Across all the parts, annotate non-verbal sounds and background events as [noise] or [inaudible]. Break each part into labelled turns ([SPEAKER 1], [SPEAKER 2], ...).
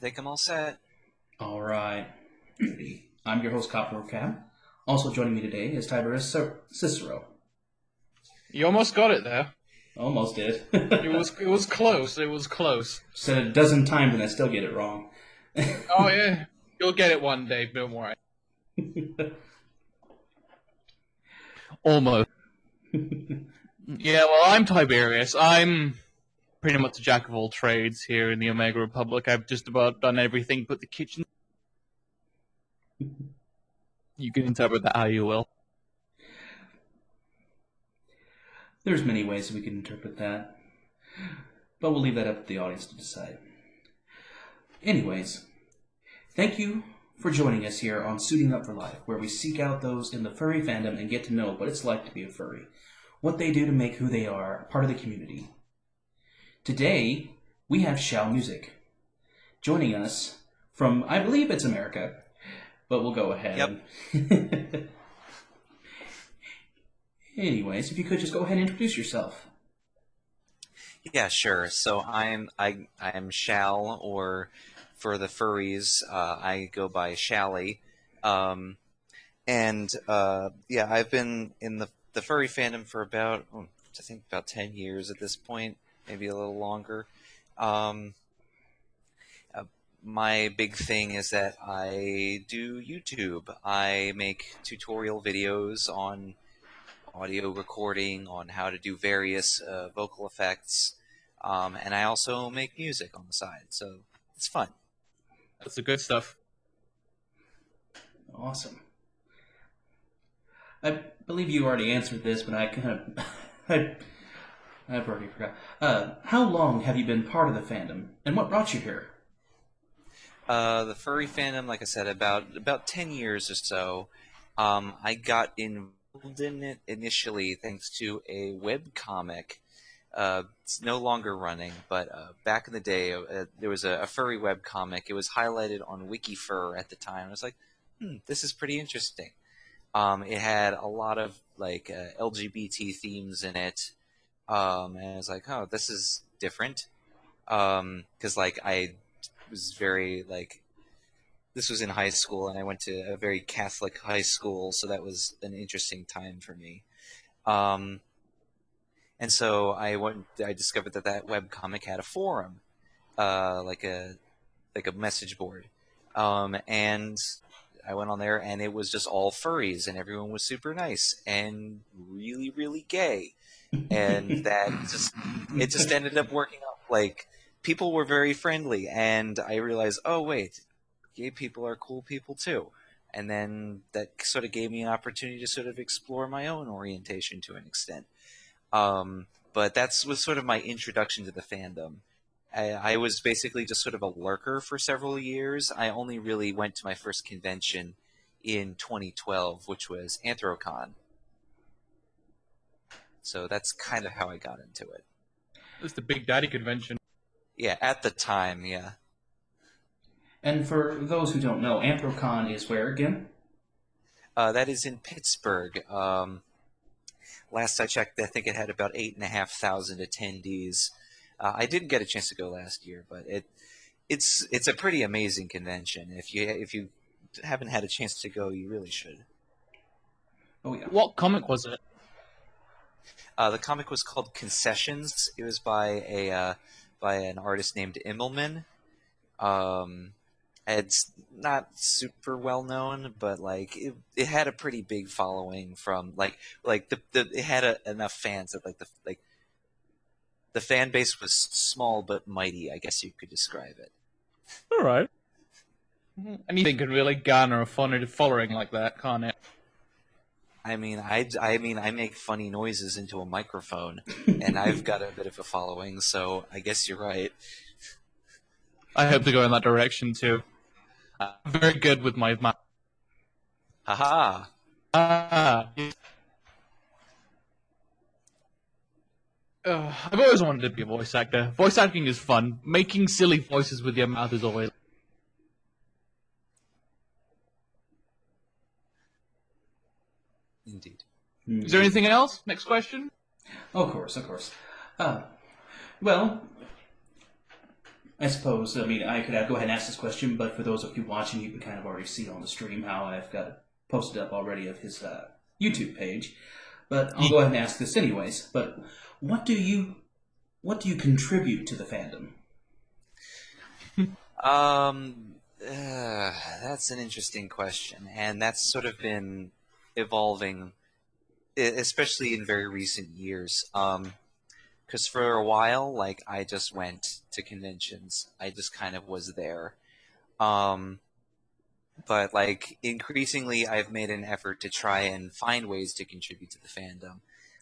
[SPEAKER 1] I think I'm all set.
[SPEAKER 2] All right. [clears throat] I'm your host, Copper Cab. Also joining me today is Tiberius Cicero.
[SPEAKER 3] You almost got it there.
[SPEAKER 2] Almost did.
[SPEAKER 3] It was it was close. It was close.
[SPEAKER 2] Said it a dozen times and I still get it wrong. [laughs]
[SPEAKER 3] Oh yeah, you'll get it one day. Don't worry. [laughs] Almost. [laughs] Yeah, well, I'm Tiberius. I'm pretty much a jack of all trades here in the Omega Republic. I've just about done everything but the kitchen. You can interpret that how you will.
[SPEAKER 2] There's many ways we can interpret that, but we'll leave that up to the audience to decide. Anyways, thank you for joining us here on Suiting Up for Life, where we seek out those in the furry fandom and get to know what it's like to be a furry, what they do to make who they are part of the community. Today, we have Shal Music joining us from, I believe it's America, but we'll go ahead.
[SPEAKER 1] Yep. [laughs]
[SPEAKER 2] Anyways, if you could just go ahead and introduce yourself.
[SPEAKER 1] Yeah, sure. So I'm I I am Shal, or for the furries, uh, I go by Shally. Um, and uh, yeah, I've been in the the furry fandom for about oh, I think about ten years at this point, maybe a little longer. Um, uh, my big thing is that I do YouTube. I make tutorial videos on audio recording, on how to do various uh, vocal effects, um, and I also make music on the side. So it's fun.
[SPEAKER 3] That's the good stuff.
[SPEAKER 2] Awesome. I believe you already answered this, but I kind of, [laughs] I, I've already forgot. Uh, how long have you been part of the fandom, and what brought you here?
[SPEAKER 1] Uh, the furry fandom, like I said, about about ten years or so. Um, I got involved in it initially thanks to a web comic. Uh, it's no longer running, but uh, back in the day, uh, there was a, a furry web comic. It was highlighted on WikiFur at the time. I was like, hmm, this is pretty interesting. Um, it had a lot of like uh, LGBT themes in it, um, and I was like, oh, this is different. Because like I was very like this was in high school, and I went to a very Catholic high school, so that was an interesting time for me. Um, and so I went. I discovered that that web comic had a forum, uh, like a like a message board, um, and I went on there, and it was just all furries, and everyone was super nice and really, really gay, and [laughs] that just it just ended up working out. Like people were very friendly, and I realized, oh wait, gay people are cool people too. And then that sort of gave me an opportunity to sort of explore my own orientation to an extent. Um, but that's was sort of my introduction to the fandom. I, I, was basically just sort of a lurker for several years. I only really went to my first convention in 2012, which was Anthrocon. So that's kind of how I got into it.
[SPEAKER 3] It was the Big Daddy convention.
[SPEAKER 1] Yeah, at the time, yeah.
[SPEAKER 2] And for those who don't know, Anthrocon is where again?
[SPEAKER 1] Uh, that is in Pittsburgh. Um, last I checked, I think it had about eight and a half thousand attendees. Uh, I didn't get a chance to go last year, but it it's it's a pretty amazing convention. If you if you haven't had a chance to go, you really should.
[SPEAKER 2] Oh yeah.
[SPEAKER 3] What comic was it?
[SPEAKER 1] Uh, the comic was called Concessions. It was by a uh, by an artist named Immelman. Um, it's not super well known, but like it, it had a pretty big following from like like the, the it had a, enough fans that like the like the fan base was small but mighty. I guess you could describe it.
[SPEAKER 3] All right. Anything can really garner a funny following like that, can't it?
[SPEAKER 1] I mean, I, I mean, I make funny noises into a microphone, [laughs] and I've got a bit of a following, so I guess you're right.
[SPEAKER 3] I hope to go in that direction too. I'm very good with my mouth.
[SPEAKER 1] Haha.
[SPEAKER 3] Ah. Uh, I've always wanted to be a voice actor. Voice acting is fun. Making silly voices with your mouth is always.
[SPEAKER 1] Indeed.
[SPEAKER 3] Is there anything else? Next question.
[SPEAKER 2] Of course, of course. Uh, well, I suppose, I mean, I could go ahead and ask this question, but for those of you watching, you can kind of already see on the stream how I've got posted up already of his uh, YouTube page. But I'll go ahead and ask this anyways. But what do you what do you contribute to the fandom? [laughs]
[SPEAKER 1] Um, uh, that's an interesting question, and that's sort of been evolving, especially in very recent years. Um, because for a while, like I just went to conventions. I just kind of was there. Um, but like increasingly, I've made an effort to try and find ways to contribute to the fandom.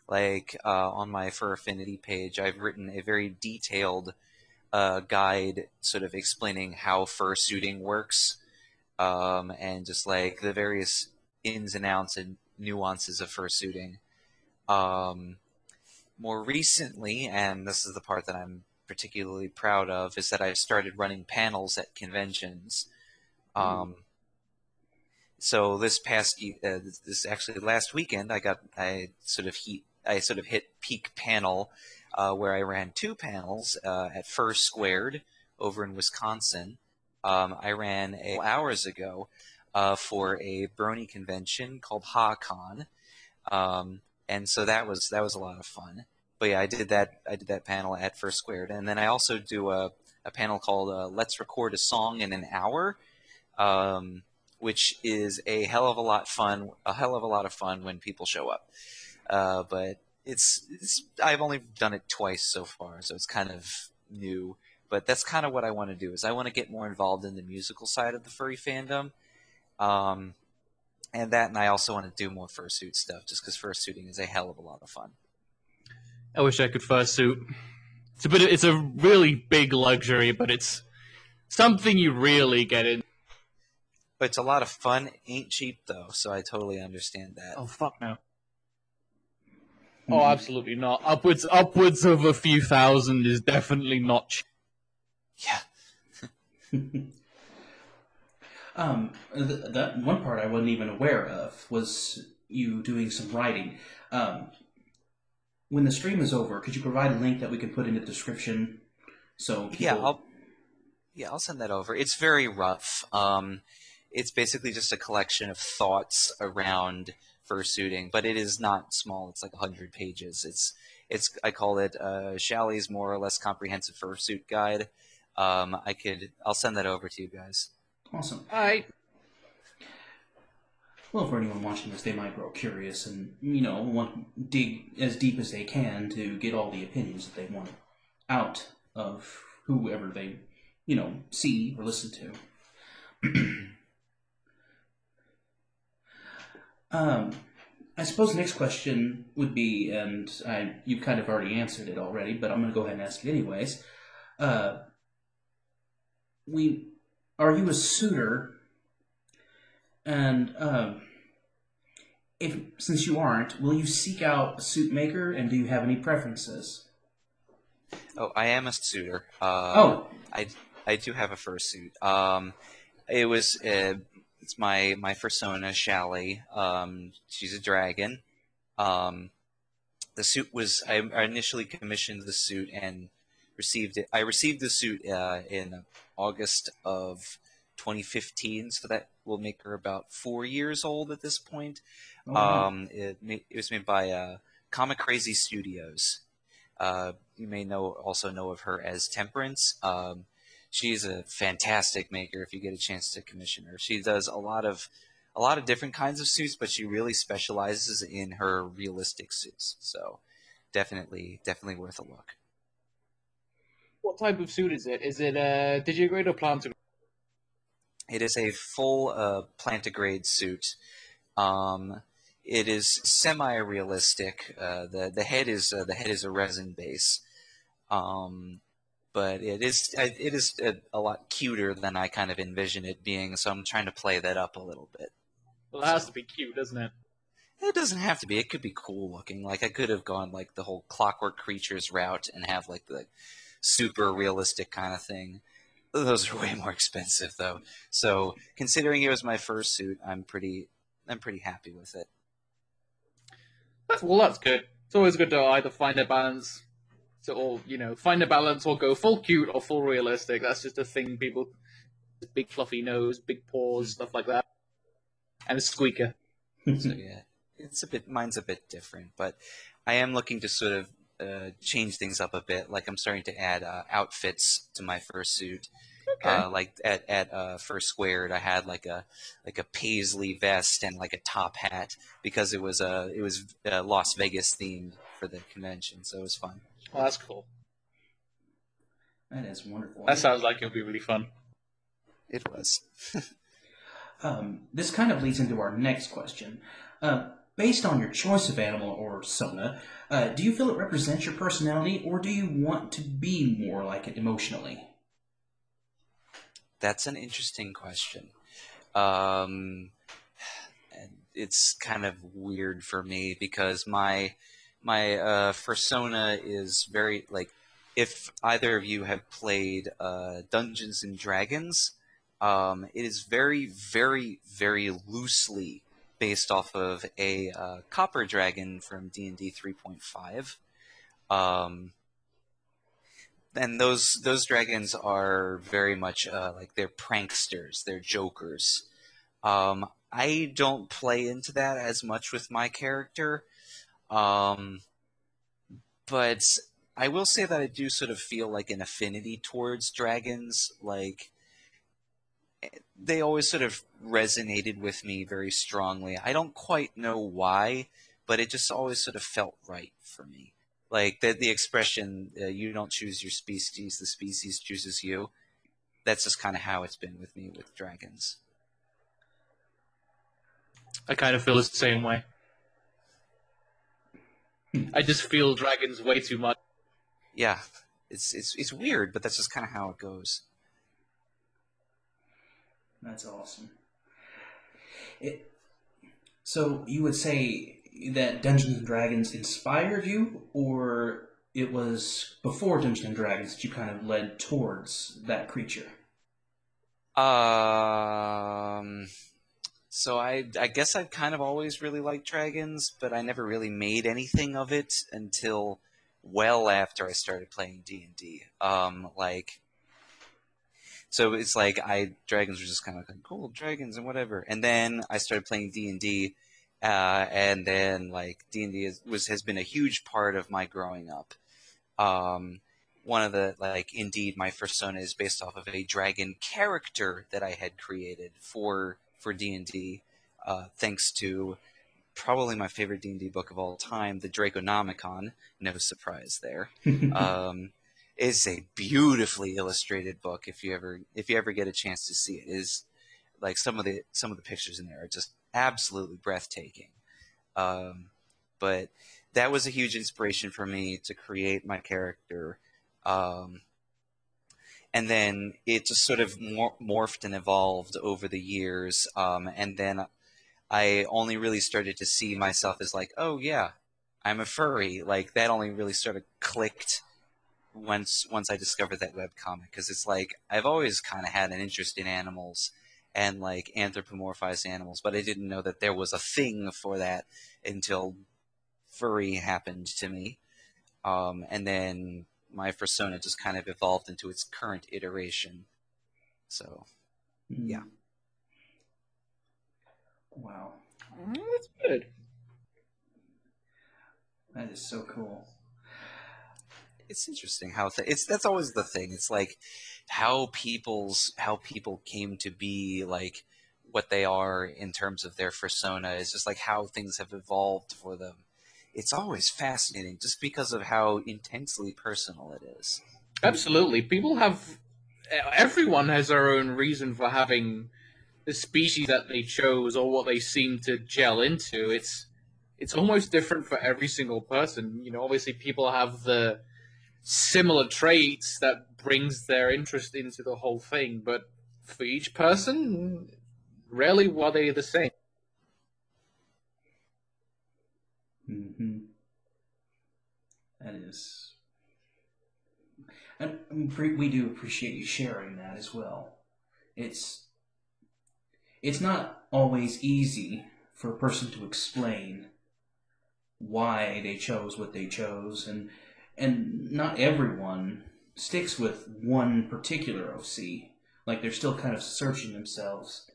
[SPEAKER 1] Like uh, on my Fur Affinity page, I've written a very detailed uh, guide, sort of explaining how fursuiting works, um, and just like the various ins and outs and nuances of fursuiting. Um, more recently, and this is the part that I'm particularly proud of, is that I've started running panels at conventions. Um, so this past, uh, this, this actually last weekend, I got I sort of heat, I sort of hit peak panel, uh, where I ran two panels uh, at Fur Squared over in Wisconsin. Um, I ran a, hours ago uh, for a Brony convention called HaCon. Um, and so that was that was a lot of fun. But yeah, I did that I did that panel at Fur Squared, and then I also do a, a panel called uh, "Let's Record a Song in an Hour," um, which is a hell of a lot fun, a hell of a lot of fun when people show up. Uh, but it's, it's I've only done it twice so far, so it's kind of new. But that's kind of what I want to do is I want to get more involved in the musical side of the furry fandom. Um, and that, and I also want to do more fursuit stuff, just because fursuiting is a hell of a lot of fun.
[SPEAKER 3] I wish I could fursuit. It's a bit. It's a really big luxury, but it's something you really get in.
[SPEAKER 1] But it's a lot of fun. Ain't cheap though, so I totally understand that.
[SPEAKER 3] Oh fuck no. Oh, absolutely not. Upwards, upwards of a few thousand is definitely not cheap.
[SPEAKER 1] Yeah, [laughs] [laughs]
[SPEAKER 2] Um, th- that one part I wasn't even aware of was you doing some writing. Um, when the stream is over, could you provide a link that we can put in the description? So people...
[SPEAKER 1] yeah, I'll yeah I'll send that over. It's very rough. Um, it's basically just a collection of thoughts around fursuiting, but it is not small. It's like hundred pages. It's it's I call it uh, Shally's more or less comprehensive fursuit guide. Um, I could I'll send that over to you guys.
[SPEAKER 2] Awesome.
[SPEAKER 3] I
[SPEAKER 2] Well, for anyone watching this, they might grow curious and you know want dig as deep as they can to get all the opinions that they want out of whoever they you know see or listen to. [clears throat] um, I suppose the next question would be, and I you've kind of already answered it already, but I'm going to go ahead and ask it anyways. Uh, we are you a suitor and um, if since you aren't, will you seek out a suit maker, and do you have any preferences?
[SPEAKER 1] Oh, I am a suitor. Uh,
[SPEAKER 2] oh,
[SPEAKER 1] I I do have a fursuit. Um, it was uh, it's my my persona Shally. Um, she's a dragon. Um, the suit was I, I initially commissioned the suit and received it. I received the suit uh, in August of 2015, so that will make her about four years old at this point.
[SPEAKER 2] oh, wow.
[SPEAKER 1] Um, it, it was made by uh, Comic Crazy Studios. Uh, you may know also know of her as Temperance. Um, she's a fantastic maker. If you get a chance to commission her, she does a lot of a lot of different kinds of suits, but she really specializes in her realistic suits. So definitely, definitely worth a look.
[SPEAKER 3] What type of suit is it? Is it a digigrade or plantigrade?
[SPEAKER 1] It is a full uh, plantigrade suit. Um, it is semi-realistic. Uh, the the head is uh, the head is a resin base, um, but it is it is a, a lot cuter than I kind of envision it being. So I'm trying to play that up a little bit.
[SPEAKER 3] Well, it has to be cute, doesn't it?
[SPEAKER 1] It doesn't have to be. It could be cool looking. Like I could have gone like the whole Clockwork Creatures route and have like the super realistic kind of thing. Those are way more expensive though. So considering it was my first suit, I'm pretty I'm pretty happy with it.
[SPEAKER 3] That's well, that's good. It's always good to either find a balance So, or you know, find a balance or go full cute or full realistic. That's just a thing people. Big fluffy nose, big paws, hmm. stuff like that, and a squeaker.
[SPEAKER 1] so yeah, it's a bit. Mine's a bit different, but I am looking to sort of uh, change things up a bit. Like I'm starting to add uh, outfits to my fursuit.
[SPEAKER 3] Okay.
[SPEAKER 1] Uh, like at at uh, Fur Squared, I had like a like a paisley vest and like a top hat because it was a it was uh, Las Vegas themed for the convention, so it was fun.
[SPEAKER 3] well, that's cool.
[SPEAKER 2] That is wonderful.
[SPEAKER 3] That sounds like it'll be really fun.
[SPEAKER 1] It was. [laughs]
[SPEAKER 2] Um, this kind of leads into our next question. Uh, based on your choice of animal or sona, uh, do you feel it represents your personality, or do you want to be more like it emotionally?
[SPEAKER 1] That's an interesting question. Um, it's kind of weird for me because my my uh, persona is very like if either of you have played uh, Dungeons and Dragons, um, it is very very very loosely based off of a uh, copper dragon from D and D three point five. Um, and those those dragons are very much uh, like they're pranksters, they're jokers. Um, I don't play into that as much with my character, um, but I will say that I do sort of feel like an affinity towards dragons. Like they always sort of resonated with me very strongly. I don't quite know why, but it just always sort of felt right for me like the the expression uh, "you don't choose your species, the species chooses you." That's just kind of how it's been with me with dragons.
[SPEAKER 3] I kind of feel the same way. I just feel dragons way too much.
[SPEAKER 1] Yeah, it's it's it's weird, but that's just kind of how it goes.
[SPEAKER 2] That's awesome. It, so you would say that Dungeons and Dragons inspired you, or it was before Dungeons and Dragons that you kind of led towards that creature?
[SPEAKER 1] Um, so I I guess I've kind of always really liked dragons, but I never really made anything of it until well after I started playing D and D. Um, like. So it's like I dragons were just kind of like cool dragons and whatever, and then I started playing D and D, uh, and then like D and D was has been a huge part of my growing up. Um, one of the like indeed my persona is based off of a dragon character that I had created for for D and D, uh, thanks to probably my favorite D and D book of all time, the Draconomicon. No surprise there. [laughs] um, is a beautifully illustrated book. If you ever if you ever get a chance to see it, it is like some of the some of the pictures in there are just absolutely breathtaking. Um, but that was a huge inspiration for me to create my character. Um, and then it just sort of mor- morphed and evolved over the years. Um, and then I only really started to see myself as like, oh yeah, I'm a furry. Like that only really sort of clicked once once I discovered that web comic because it's like I've always kind of had an interest in animals and like anthropomorphized animals, but I didn't know that there was a thing for that until furry happened to me. Um, and then my persona just kind of evolved into its current iteration. So, Yeah.
[SPEAKER 2] Wow,
[SPEAKER 3] Mm, That's good.
[SPEAKER 2] that is so cool.
[SPEAKER 1] It's interesting how th- it's that's always the thing. It's like how people's how people came to be like what they are in terms of their persona is just like how things have evolved for them. It's always fascinating just because of how intensely personal it is.
[SPEAKER 3] Absolutely. People have. Everyone has their own reason for having the species that they chose or what they seem to gel into. It's it's almost different for every single person. You know, obviously people have the similar traits that brings their interest into the whole thing, but for each person, rarely were they the same.
[SPEAKER 2] hmm That is, and we do appreciate you sharing that as well. It's it's not always easy for a person to explain why they chose what they chose, and and not everyone sticks with one particular OC. Like they're still kind of searching themselves.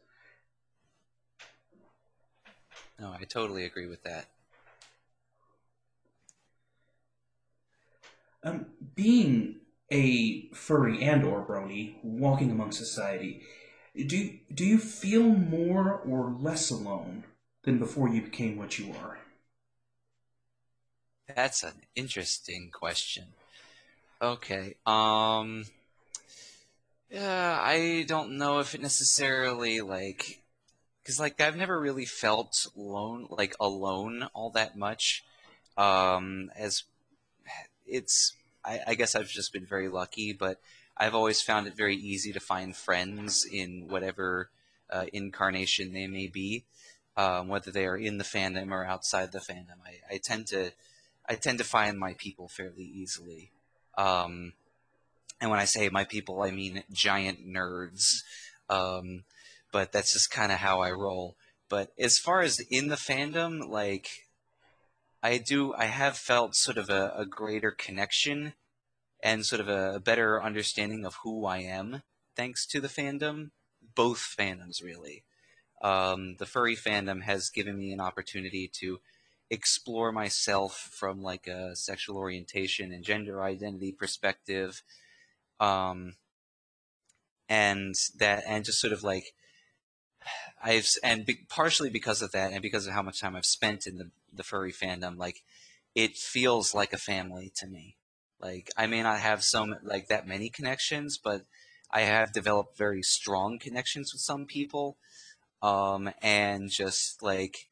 [SPEAKER 1] No, I totally agree with that.
[SPEAKER 2] Um, being a furry and or brony walking among society, do do you feel more or less alone than before you became what you are?
[SPEAKER 1] That's an interesting question. Okay. Um yeah, I don't know if it necessarily like cuz like I've never really felt alone like alone all that much. Um as it's I, I guess I've just been very lucky, but I've always found it very easy to find friends in whatever uh, incarnation they may be, um, whether they are in the fandom or outside the fandom. I, I tend to I tend to find my people fairly easily. Um, and when I say my people, I mean giant nerds. Um, but that's just kind of how I roll. But as far as in the fandom, like I do, I have felt sort of a, a greater connection and sort of a, better understanding of who I am thanks to the fandom. Both fandoms, really. Um, the furry fandom has given me an opportunity to explore myself from like a sexual orientation and gender identity perspective um and that and just sort of like i've and be, partially because of that and because of how much time i've spent in the the furry fandom like it feels like a family to me. Like i may not have some like that many connections but i have developed very strong connections with some people um and just like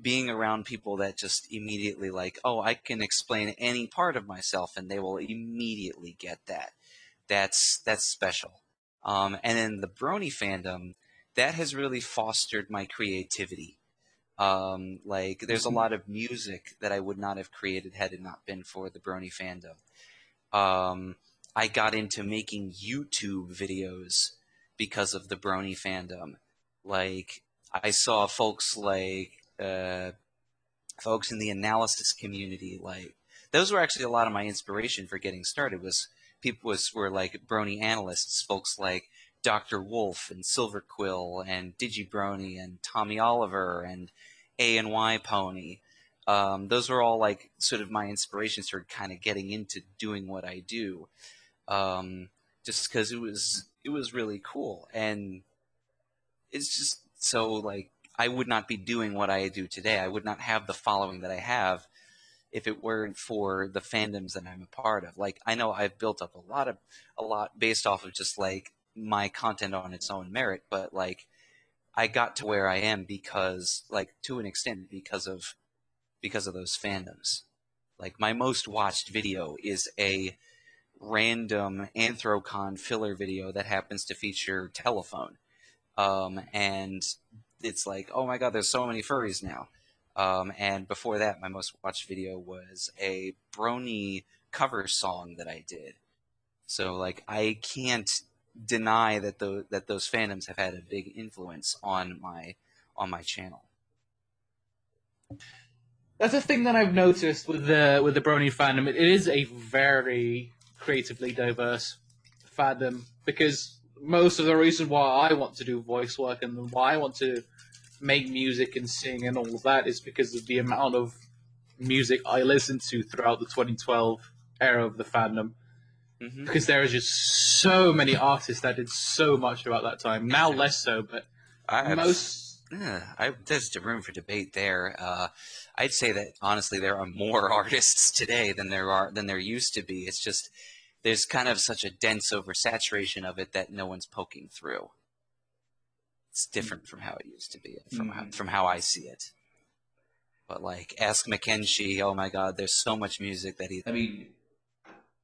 [SPEAKER 1] being around people that just immediately like, oh, I can explain any part of myself, and they will immediately get that. That's that's special. Um, and then the Brony fandom that has really fostered my creativity. Um, like, there's a mm-hmm. lot of music that I would not have created had it not been for the Brony fandom. Um, I got into making YouTube videos because of the Brony fandom. Like, I saw folks like uh, folks in the analysis community. Like those were actually a lot of my inspiration for getting started. Was people was were like Brony analysts, folks like Dr. Wolf and Silver Quill and DigiBrony and Tommy Oliver and A and Y Pony. Um, those were all like sort of my inspirations for kind of getting into doing what I do. Um, just because it was it was really cool and it's just so like I would not be doing what I do today. I would not have the following that I have if it weren't for the fandoms that I'm a part of. Like I know I've built up a lot of a lot based off of just like my content on its own merit, but like I got to where I am because like to an extent because of because of those fandoms. Like my most watched video is a random Anthrocon filler video that happens to feature telephone. Um, and it's like, oh my god, there's so many furries now. Um, and before that, my most watched video was a Brony cover song that I did. So like, I can't deny that the that those fandoms have had a big influence on my on my channel.
[SPEAKER 3] That's a thing that I've noticed with the with the Brony fandom. It is a very creatively diverse fandom because most of the reason why I want to do voice work and why I want to make music and sing and all of that is because of the amount of music I listened to throughout the 2012 era of the fandom. Mm-hmm. Because there are just so many artists that did so much about that time. Now less so, but
[SPEAKER 1] I, most. Yeah, I, there's room for debate there. Uh, I'd say that honestly, there are more [laughs] artists today than there are than there used to be. It's just there's kind of such a dense oversaturation of it that no one's poking through. It's different from how it used to be, from mm-hmm. how, from how I see it. But like, ask Mackenzie. Oh my God, there's so much music that he.
[SPEAKER 2] I mean,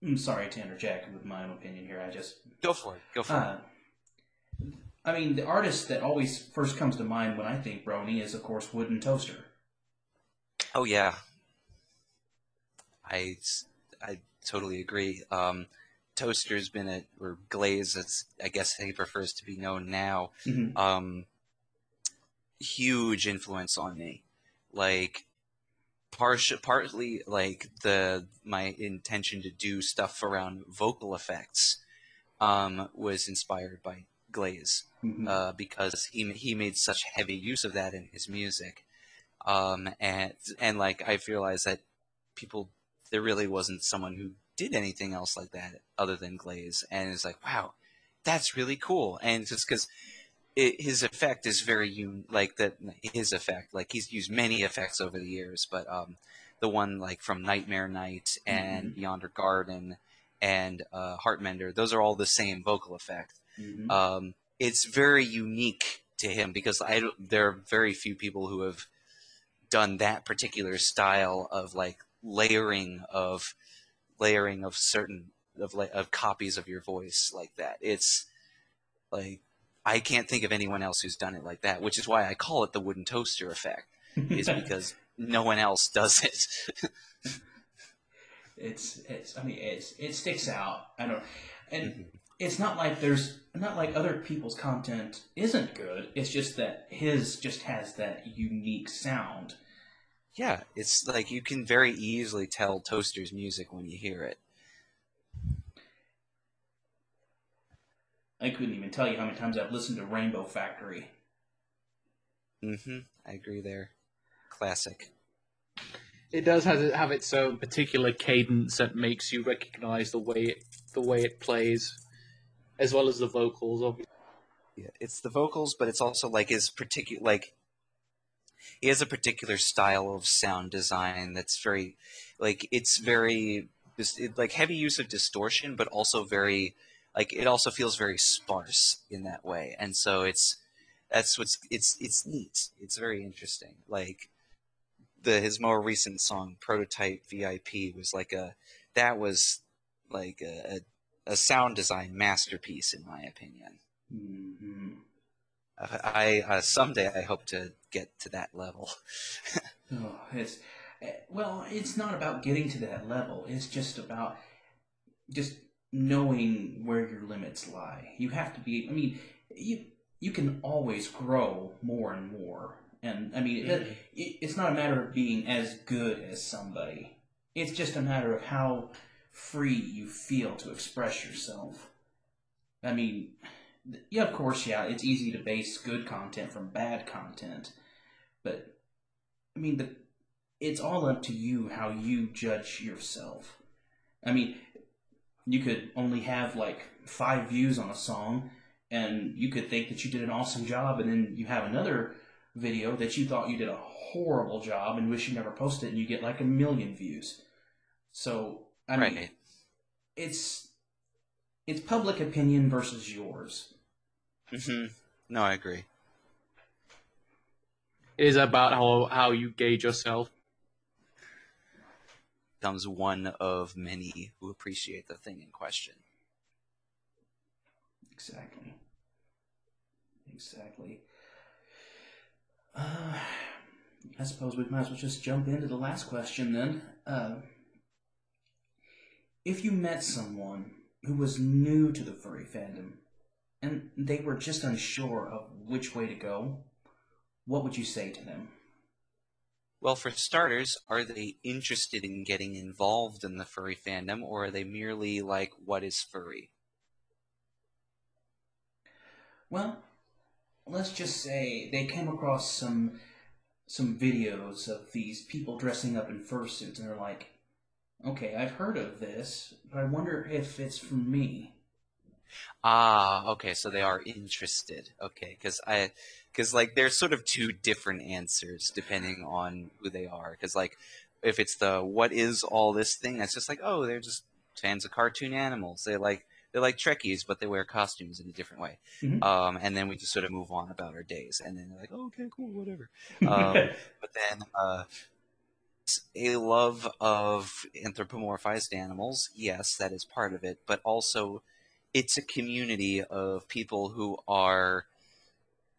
[SPEAKER 2] I'm sorry to interject with my own opinion here. I just
[SPEAKER 1] go for it. Go for uh,
[SPEAKER 2] it. I mean, the artist that always first comes to mind when I think Brony is, of course, Wooden Toaster.
[SPEAKER 1] Oh yeah, I I totally agree. Um, Toaster's been a or Glaze, as I guess he prefers to be known now. Mm-hmm. Um, huge influence on me. Like partially, partly like the my intention to do stuff around vocal effects um, was inspired by Glaze
[SPEAKER 2] Mhm.
[SPEAKER 1] uh, because he he made such heavy use of that in his music, um, and and like I've realized that people there really wasn't someone who did anything else like that other than Glaze, and it's like wow, that's really cool, and just because. His effect is very un- like that. His effect, like he's used many effects over the years, but um, the one like from Nightmare Night and Yonder Garden and uh, Heartmender, those are all the same vocal effect
[SPEAKER 2] Mhm.
[SPEAKER 1] um, it's very unique to him because I don't- there are very few people who have done that particular style of like layering of layering of certain of of copies of your voice like that. It's like I can't think of anyone else who's done it like that, which is why I call it the wooden toaster effect. Is [laughs] because no one else does it. [laughs]
[SPEAKER 2] it's it's I mean it's it sticks out. I don't and
[SPEAKER 1] Mhm.
[SPEAKER 2] it's not like there's not like other people's content isn't good. It's just that his just has that unique sound.
[SPEAKER 1] Yeah, it's like you can very easily tell Toaster's music when you hear it.
[SPEAKER 2] I couldn't even tell you how many times I've listened to Rainbow Factory.
[SPEAKER 1] Mm-hmm. I agree there. Classic.
[SPEAKER 3] It does have, have its own particular cadence that makes you recognize the way it, the way it plays, as well as the vocals. Obviously.
[SPEAKER 1] Yeah, it's the vocals, but it's also like his particular like he has a particular style of sound design that's very like it's very like heavy use of distortion, but also very like it also feels very sparse in that way, and so it's that's what's it's it's neat. It's very interesting. Like the his more recent song prototype VIP was like a that was like a, a, a sound design masterpiece in my opinion.
[SPEAKER 2] hmm
[SPEAKER 1] I, I uh, someday I hope to get to that level. [laughs]
[SPEAKER 2] Oh, it's eh, well, it's not about getting to that level. It's just about just knowing where your limits lie. You have to be. I mean, you you can always grow more and more. And I mean, it, it, it's not a matter of being as good as somebody. It's just a matter of how free you feel to express yourself. I mean, th- yeah, of course, yeah, it's easy to base good content from bad content, but I mean, the it's all up to you how you judge yourself. I mean, you could only have like five views on a song, and you could think that you did an awesome job, and then you have another video that you thought you did a horrible job and wish you never posted, and you get like a million views. So I mean,
[SPEAKER 1] right.
[SPEAKER 2] it's it's public opinion versus yours.
[SPEAKER 1] Hmm No, I agree.
[SPEAKER 3] It is about how how you gauge yourself.
[SPEAKER 1] Becomes one of many who appreciate the thing in question.
[SPEAKER 2] Exactly. Exactly. Uh, I suppose we might as well just jump into the last question then. Uh, if you met someone who was new to the furry fandom and they were just unsure of which way to go, what would you say to them?
[SPEAKER 1] Well, for starters, are they interested in getting involved in the furry fandom, or are they merely like, what is furry?
[SPEAKER 2] Well, let's just say they came across some some videos of these people dressing up in fursuits, and they're like, "Okay, I've heard of this, but I wonder if it's for me."
[SPEAKER 1] Ah, okay, so they are interested. Okay, because I, because like there's sort of two different answers depending on who they are. Because like, if it's the what is all this thing, that's just like, oh, they're just fans of cartoon animals. They like they're like Trekkies, but they wear costumes in a different way.
[SPEAKER 2] Mhm.
[SPEAKER 1] Um, and then we just sort of move on about our days, and then they're like, oh, okay, cool, whatever. [laughs] Um, but then uh, a love of anthropomorphized animals, yes, that is part of it, but also it's a community of people who are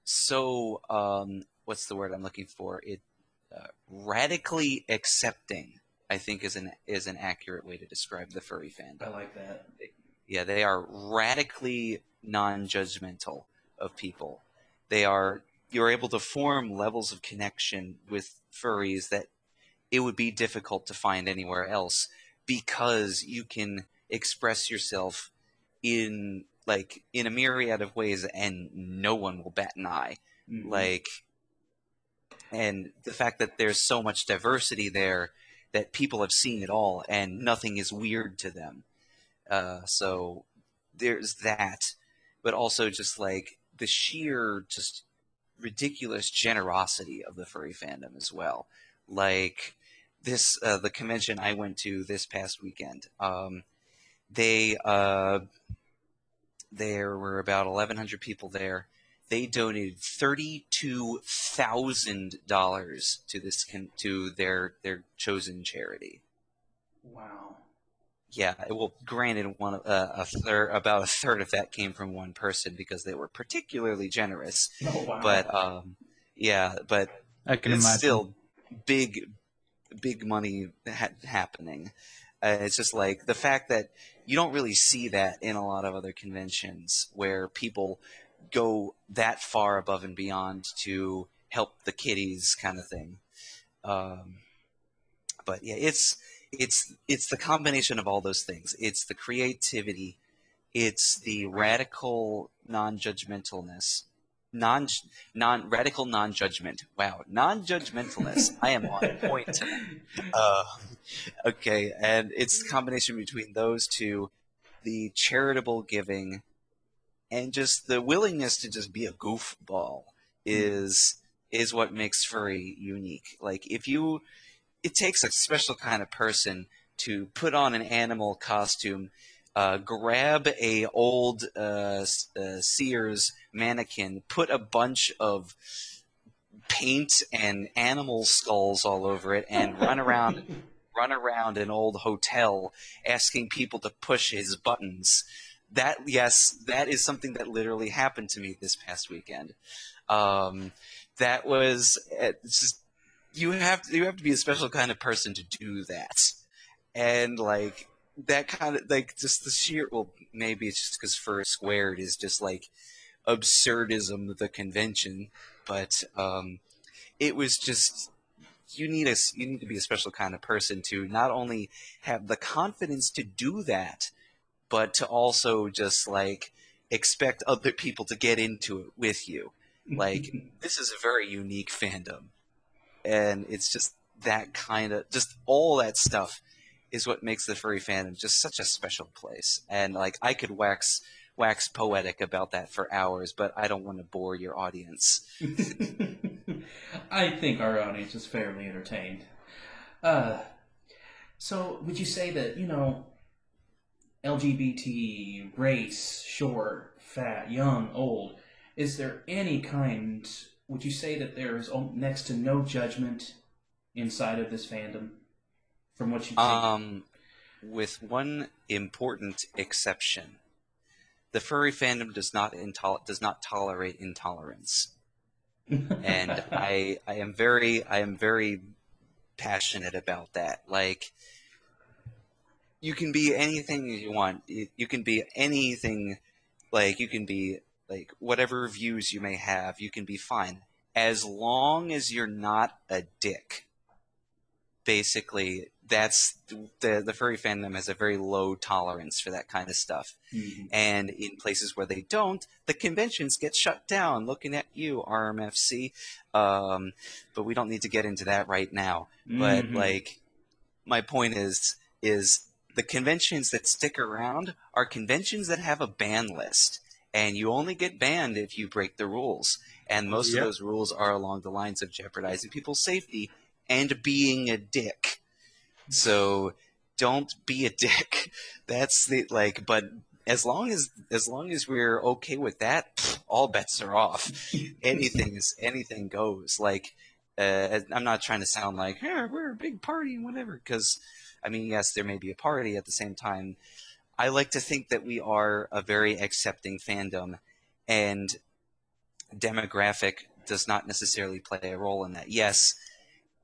[SPEAKER 1] so um, what's the word I'm looking for? It uh, radically accepting. I think is an is an accurate way to describe the furry fandom
[SPEAKER 2] I like that.
[SPEAKER 1] yeah, they are radically non-judgmental of people. They are you're able to form levels of connection with furries that it would be difficult to find anywhere else because you can express yourself in like in a myriad of ways and no one will bat an eye.
[SPEAKER 2] Mhm.
[SPEAKER 1] like and the fact that there's so much diversity there that people have seen it all and nothing is weird to them. Uh, so there's that but also just like the sheer just ridiculous generosity of the furry fandom as well. Like this uh, the convention i went to this past weekend um, they uh, there were about 1100 people there they donated $32,000 to this to their their chosen charity.
[SPEAKER 2] Wow.
[SPEAKER 1] Yeah, well, granted, one uh, a third, about a third of that came from one person because they were particularly generous.
[SPEAKER 2] Oh wow.
[SPEAKER 1] But um, yeah, but
[SPEAKER 4] I can
[SPEAKER 1] it's
[SPEAKER 4] imagine.
[SPEAKER 1] still big, big money ha- happening. Uh, it's just like the fact that you don't really see that in a lot of other conventions where people go that far above and beyond to help the kiddies, kind of thing. Um, but yeah, it's it's it's the combination of all those things. It's the creativity, it's the radical non-judgmentalness, non non radical non-judgment. Wow, non-judgmentalness. I am on point. [laughs] Uh, okay, and it's the combination between those two, the charitable giving, and just the willingness to just be a goofball is is what makes furry unique. Like if you, it takes a special kind of person to put on an animal costume. Uh, grab a old uh, uh, Sears mannequin, put a bunch of paint and animal skulls all over it, and [laughs] run around run around an old hotel asking people to push his buttons. That yes, that is something that literally happened to me this past weekend. Um, that was it's just you have to, you have to be a special kind of person to do that, and like that kind of like just the sheer well maybe it's just because Fur Squared is just like absurdism of the convention, but um, it was just you need a you need to be a special kind of person to not only have the confidence to do that, but to also just like expect other people to get into it with you. Like this is a very unique fandom, and it's just that kind of just all that stuff is what makes the furry fandom just such a special place. And like I could wax wax poetic about that for hours, but I don't want to bore your audience. [laughs]
[SPEAKER 2] I think our audience is fairly entertained. Uh, so, would you say that, you know, LGBT, race, short, fat, young, old, is there any kind, would you say that there's next to no judgment inside of this fandom? From what you
[SPEAKER 1] Um, with one important exception, the furry fandom does not intol- does not tolerate intolerance, [laughs] and I I am very I am very passionate about that. Like, you can be anything you want. You, you can be anything. Like you can be like whatever views you may have. You can be fine as long as you're not a dick. Basically, that's the the furry fandom has a very low tolerance for that kind of stuff.
[SPEAKER 2] Mhm.
[SPEAKER 1] And in places where they don't, the conventions get shut down. Looking at you, RMFC. Um, but we don't need to get into that right now. But
[SPEAKER 2] Mhm.
[SPEAKER 1] like, my point is, is the conventions that stick around are conventions that have a ban list, and you only get banned if you break the rules. And most
[SPEAKER 3] Yep.
[SPEAKER 1] of those rules are along the lines of jeopardizing people's safety and being a dick. So don't be a dick. [laughs] That's the like. But as long as as long as we're okay with that, all bets are off. [laughs] anything is anything goes. Like uh, I'm not trying to sound like yeah, we're a big party and whatever. Because I mean, yes, there may be a party at the same time. I like to think that we are a very accepting fandom, and demographic does not necessarily play a role in that. Yes,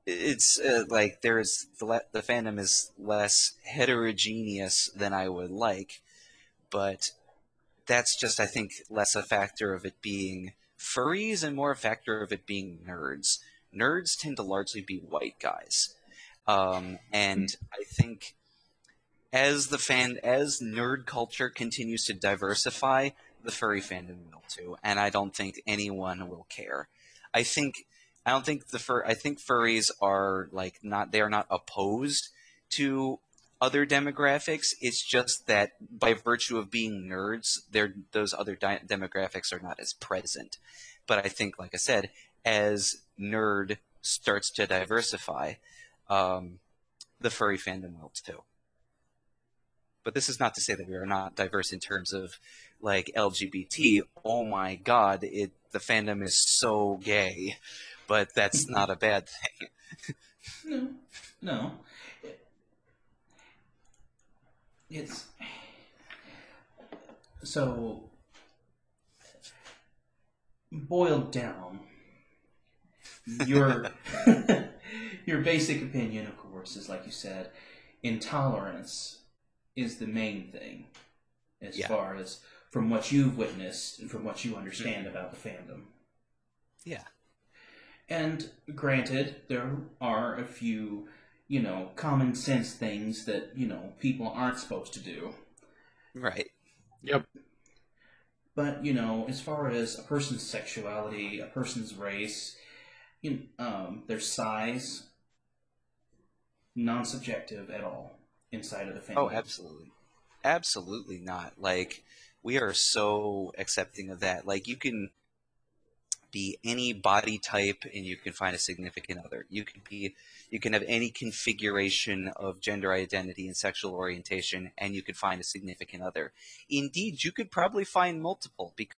[SPEAKER 1] it's uh, like there's the, the fandom is less heterogeneous than I would like, but that's just I think less a factor of it being furries and more a factor of it being nerds. Nerds tend to largely be white guys. Um, and I think as the fan, as nerd culture continues to diversify, the furry fandom will too. And I don't think anyone will care. I think, I don't think the fur, I think furries are like not, they are not opposed to other demographics. It's just that by virtue of being nerds, those other di- demographics are not as present. But I think, like I said, as nerd starts to diversify, um, the furry fandom will too. But this is not to say that we are not diverse in terms of like LGBT. Oh my god, it the fandom is so gay, but that's not a bad thing.
[SPEAKER 2] no, no. It's so boiled down. Your [laughs] your basic opinion, of course, is like you said, intolerance is the main thing as
[SPEAKER 1] Yeah.
[SPEAKER 2] far as from what you've witnessed and from what you understand mm-hmm. about the fandom.
[SPEAKER 1] Yeah.
[SPEAKER 2] And granted, there are a few, you know, common sense things that, you know, people aren't supposed to do.
[SPEAKER 1] Right.
[SPEAKER 3] Yep.
[SPEAKER 2] But, you know, as far as a person's sexuality, a person's race, you um, their size, non subjective at all inside of the family.
[SPEAKER 1] Oh, absolutely. Absolutely not. Like, we are so accepting of that. Like, you can be any body type and you can find a significant other. You can be, you can have any configuration of gender identity and sexual orientation and you can find a significant other. Indeed, you could probably find multiple because